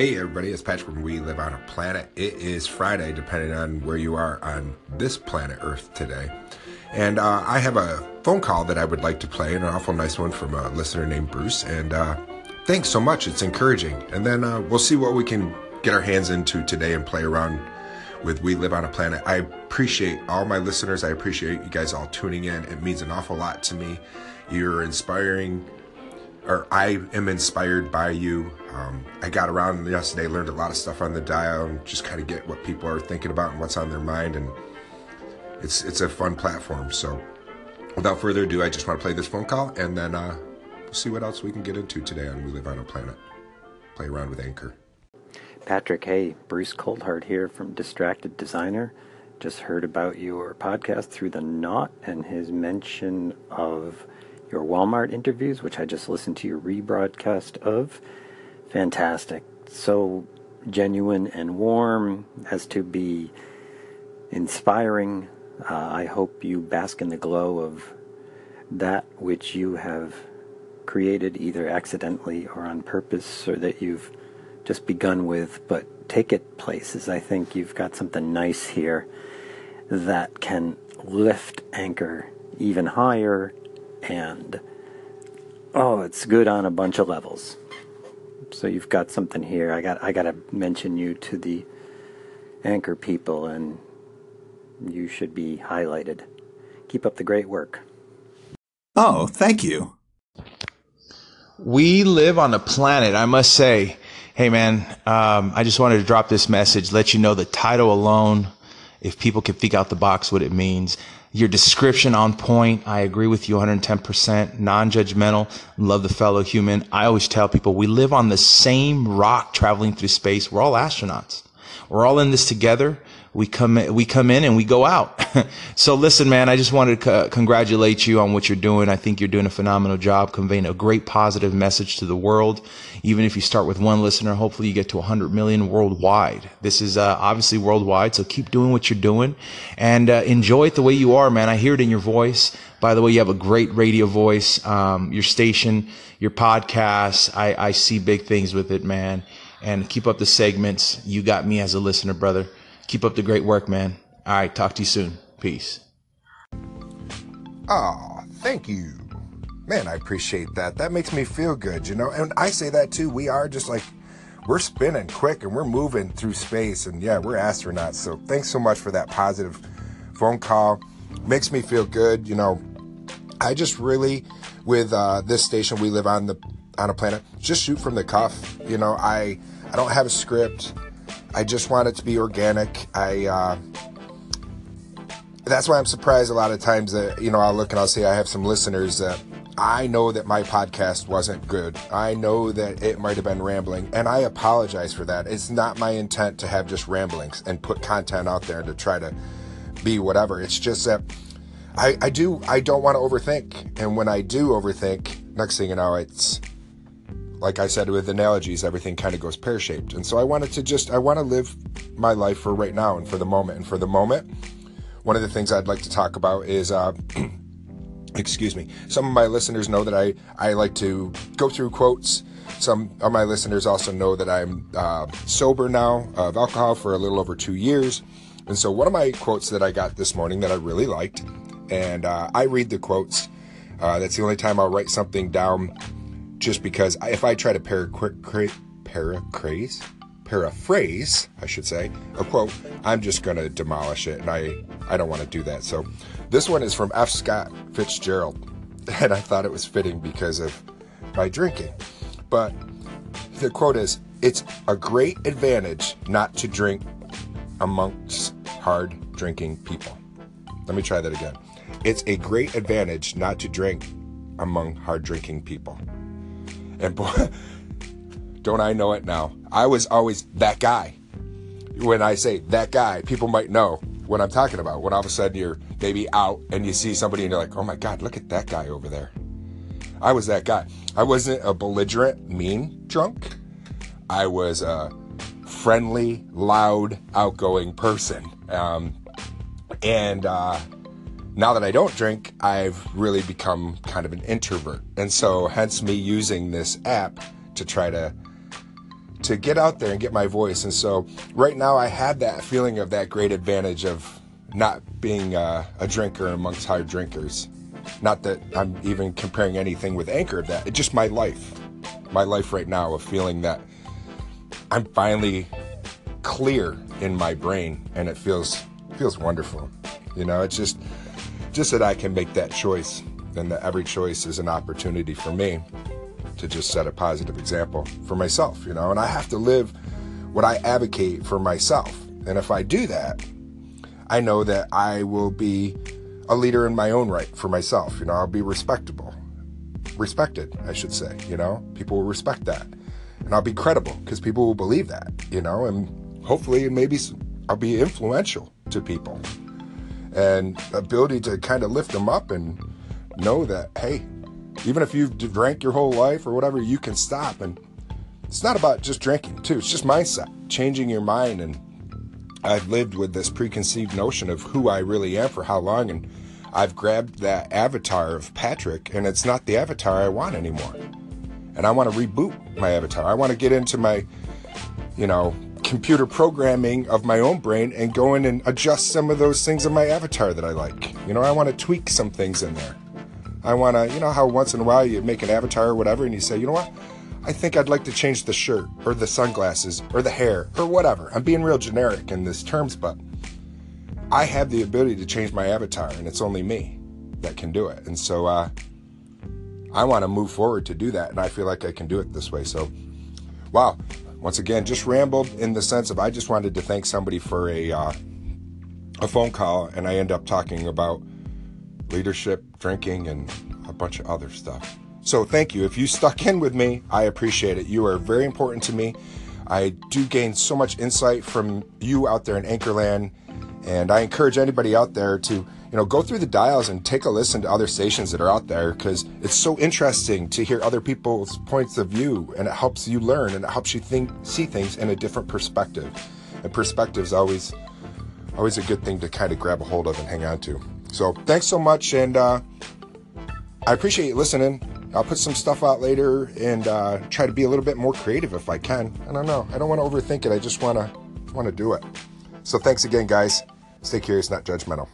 Hey everybody, it's Patrick from We Live on a Planet. It is Friday, depending on where you are on this planet Earth today. And uh, I have a phone call that I would like to play, an awful nice one from a listener named Bruce. And uh, thanks so much, it's encouraging. And then uh, we'll see what we can get our hands into today and play around with We Live on a Planet. I appreciate all my listeners. I appreciate you guys all tuning in. It means an awful lot to me. You're inspiring or I am inspired by you. Um, I got around yesterday, learned a lot of stuff on the dial, and just kind of get what people are thinking about and what's on their mind, and it's it's a fun platform. So, without further ado, I just want to play this phone call, and then uh, we'll see what else we can get into today on We Live on a Planet. Play around with Anchor. Patrick, hey, Bruce Coldheart here from Distracted Designer. Just heard about your podcast through the knot and his mention of your Walmart interviews, which I just listened to your rebroadcast of. Fantastic. So genuine and warm as to be inspiring. Uh, I hope you bask in the glow of that which you have created either accidentally or on purpose or that you've just begun with, but take it places. I think you've got something nice here that can lift anchor even higher and oh, it's good on a bunch of levels. So you've got something here. I got I got to mention you to the anchor people, and you should be highlighted. Keep up the great work. Oh, thank you. We live on a planet, I must say. Hey, man, um, I just wanted to drop this message, let you know the title alone, if people can figure out the box what it means. Your description on point. I agree with you 110%. Non-judgmental. Love the fellow human. I always tell people we live on the same rock traveling through space. We're all astronauts. We're all in this together. We come, we come in and we go out. so listen, man, I just wanted to congratulate you on what you're doing. I think you're doing a phenomenal job conveying a great positive message to the world. Even if you start with one listener, hopefully you get to 100 million worldwide. This is uh, obviously worldwide, so keep doing what you're doing and uh, enjoy it the way you are, man. I hear it in your voice. By the way, you have a great radio voice. Um, your station, your podcast, I, I see big things with it, man. And keep up the segments. You got me as a listener, brother. Keep up the great work, man. All right, talk to you soon. Peace. Oh, thank you. Man, I appreciate that. That makes me feel good, you know? And I say that too. We are just like, we're spinning quick and we're moving through space. And yeah, we're astronauts. So thanks so much for that positive phone call. Makes me feel good. You know, I just really, with uh, this station we live on the on a planet, just shoot from the cuff. You know, I I don't have a script. I just want it to be organic. I uh, that's why I'm surprised a lot of times that you know I'll look and I'll say I have some listeners that I know that my podcast wasn't good. I know that it might have been rambling, and I apologize for that. It's not my intent to have just ramblings and put content out there to try to be whatever. It's just that I, I do I don't want to overthink, and when I do overthink, next thing you know, it's like I said with analogies, everything kind of goes pear shaped. And so I wanted to just, I want to live my life for right now and for the moment. And for the moment, one of the things I'd like to talk about is, uh, excuse me, some of my listeners know that I, I like to go through quotes. Some of my listeners also know that I'm uh, sober now of alcohol for a little over two years. And so one of my quotes that I got this morning that I really liked, and uh, I read the quotes. Uh, that's the only time I'll write something down just because if I try to paraphrase, paraphrase, paraphrase, I should say, a quote, I'm just going to demolish it, and I I don't want to do that. So this one is from F. Scott Fitzgerald, and I thought it was fitting because of my drinking. But the quote is, "It's a great advantage not to drink amongst hard drinking people." Let me try that again. It's a great advantage not to drink among hard drinking people. And boy, don't I know it now. I was always that guy. When I say that guy, people might know what I'm talking about. When all of a sudden you're maybe out and you see somebody and you're like, oh my God, look at that guy over there. I was that guy. I wasn't a belligerent, mean drunk. I was a friendly, loud, outgoing person. Um, and uh, now that I don't drink, I've really become kind of an introvert. And so, hence me using this app to try to to get out there and get my voice. And so right now I have that feeling of that great advantage of not being uh, a drinker amongst hard drinkers. Not that I'm even comparing anything with Anchor of that. It's just my life. My life right now of feeling that I'm finally clear in my brain and it feels feels wonderful. You know, it's just just that I can make that choice and that every choice is an opportunity for me to just set a positive example for myself, you know, and I have to live what I advocate for myself. And if I do that, I know that I will be a leader in my own right for myself. You know, I'll be respectable, respected, I should say. You know, people will respect that. And I'll be credible because people will believe that, you know, and hopefully maybe I'll be influential to people and ability to kind of lift them up and know that, hey, even if you've drank your whole life or whatever, you can stop. And it's not about just drinking, too. It's just mindset, changing your mind. And I've lived with this preconceived notion of who I really am for how long. And I've grabbed that avatar of Patrick, and it's not the avatar I want anymore. And I want to reboot my avatar. I want to get into my, you know, computer programming of my own brain and go in and adjust some of those things in my avatar that I like. You know, I want to tweak some things in there. I want to, you know, how once in a while you make an avatar or whatever and you say, you know what? I think I'd like to change the shirt or the sunglasses or the hair or whatever. I'm being real generic in these terms, but I have the ability to change my avatar and it's only me that can do it. And so, uh, I want to move forward to do that. And I feel like I can do it this way. So, wow. Once again, just rambled in the sense of I just wanted to thank somebody for a, uh, a phone call and I end up talking about leadership, drinking, and a bunch of other stuff. So thank you. If you stuck in with me, I appreciate it. You are very important to me. I do gain so much insight from you out there in Anchorland, and I encourage anybody out there to, you know, go through the dials and take a listen to other stations that are out there because it's so interesting to hear other people's points of view, and it helps you learn and it helps you think, see things in a different perspective. And perspective is always, always a good thing to kind of grab a hold of and hang on to. So thanks so much, and uh, I appreciate you listening. I'll put some stuff out later and uh, try to be a little bit more creative if I can. I don't know. I don't want to overthink it. I just want to want to do it. So thanks again, guys. Stay curious, not judgmental.